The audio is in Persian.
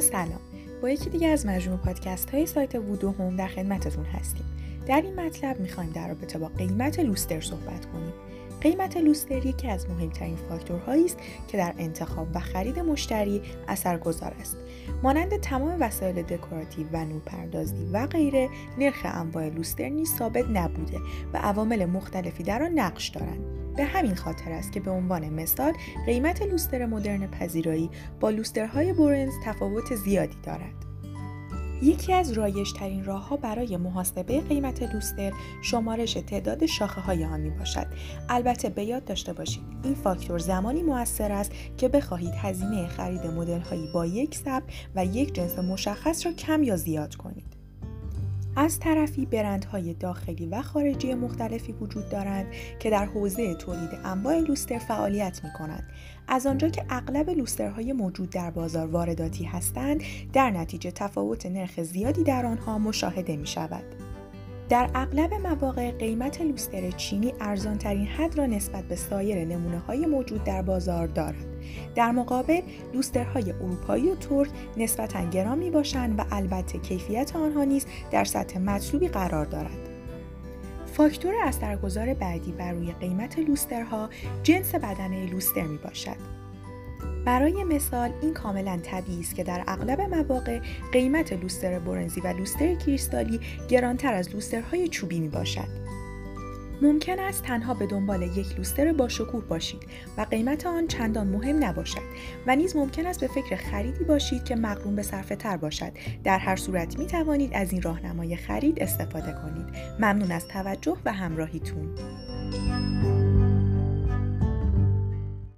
سلام. با یکی دیگه از مجموع پادکست های سایت وودو هوم در خدمتتون هستیم. در این مطلب می‌خوایم در رابطه با قیمت لوستر صحبت کنیم. قیمت لوستر یکی از مهمترین فاکتورهایی است که در انتخاب و خرید مشتری اثرگذار است. مانند تمام وسایل دکوراتیو و نورپردازی و غیره نرخ انواع لوستر نیز ثابت نبوده و عوامل مختلفی در آن نقش دارند. به همین خاطر است که به عنوان مثال قیمت لوستر مدرن پذیرایی با لوسترهای بورنز تفاوت زیادی دارد. یکی از رایج ترین راه ها برای محاسبه قیمت لوستر شمارش تعداد شاخه های آن می باشد. البته به یاد داشته باشید این فاکتور زمانی موثر است که بخواهید هزینه خرید مدل هایی با یک سب و یک جنس مشخص را کم یا زیاد کنید. از طرفی برندهای داخلی و خارجی مختلفی وجود دارند که در حوزه تولید انواع لوستر فعالیت می کنند. از آنجا که اغلب لوسترهای موجود در بازار وارداتی هستند، در نتیجه تفاوت نرخ زیادی در آنها مشاهده می شود. در اغلب مواقع قیمت لوستر چینی ارزانترین حد را نسبت به سایر نمونه های موجود در بازار دارد. در مقابل لوسترهای اروپایی و ترک نسبتا گران می باشند و البته کیفیت آنها نیز در سطح مطلوبی قرار دارد. فاکتور اثرگذار بعدی بر روی قیمت لوسترها جنس بدنه لوستر می باشد. برای مثال این کاملا طبیعی است که در اغلب مواقع قیمت لوستر برنزی و لوستر کریستالی گرانتر از لوسترهای چوبی می باشد. ممکن است تنها به دنبال یک لوستر با شکوه باشید و قیمت آن چندان مهم نباشد و نیز ممکن است به فکر خریدی باشید که مقرون به صرفه تر باشد. در هر صورت می توانید از این راهنمای خرید استفاده کنید. ممنون از توجه و همراهیتون.